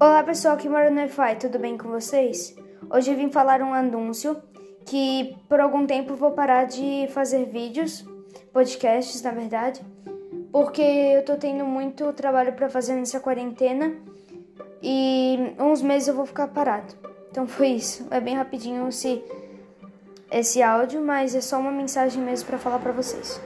Olá pessoal que é mora no EFI, tudo bem com vocês? Hoje eu vim falar um anúncio que por algum tempo vou parar de fazer vídeos, podcasts na verdade, porque eu tô tendo muito trabalho para fazer nessa quarentena e uns meses eu vou ficar parado. Então foi isso. É bem rapidinho esse esse áudio, mas é só uma mensagem mesmo para falar para vocês.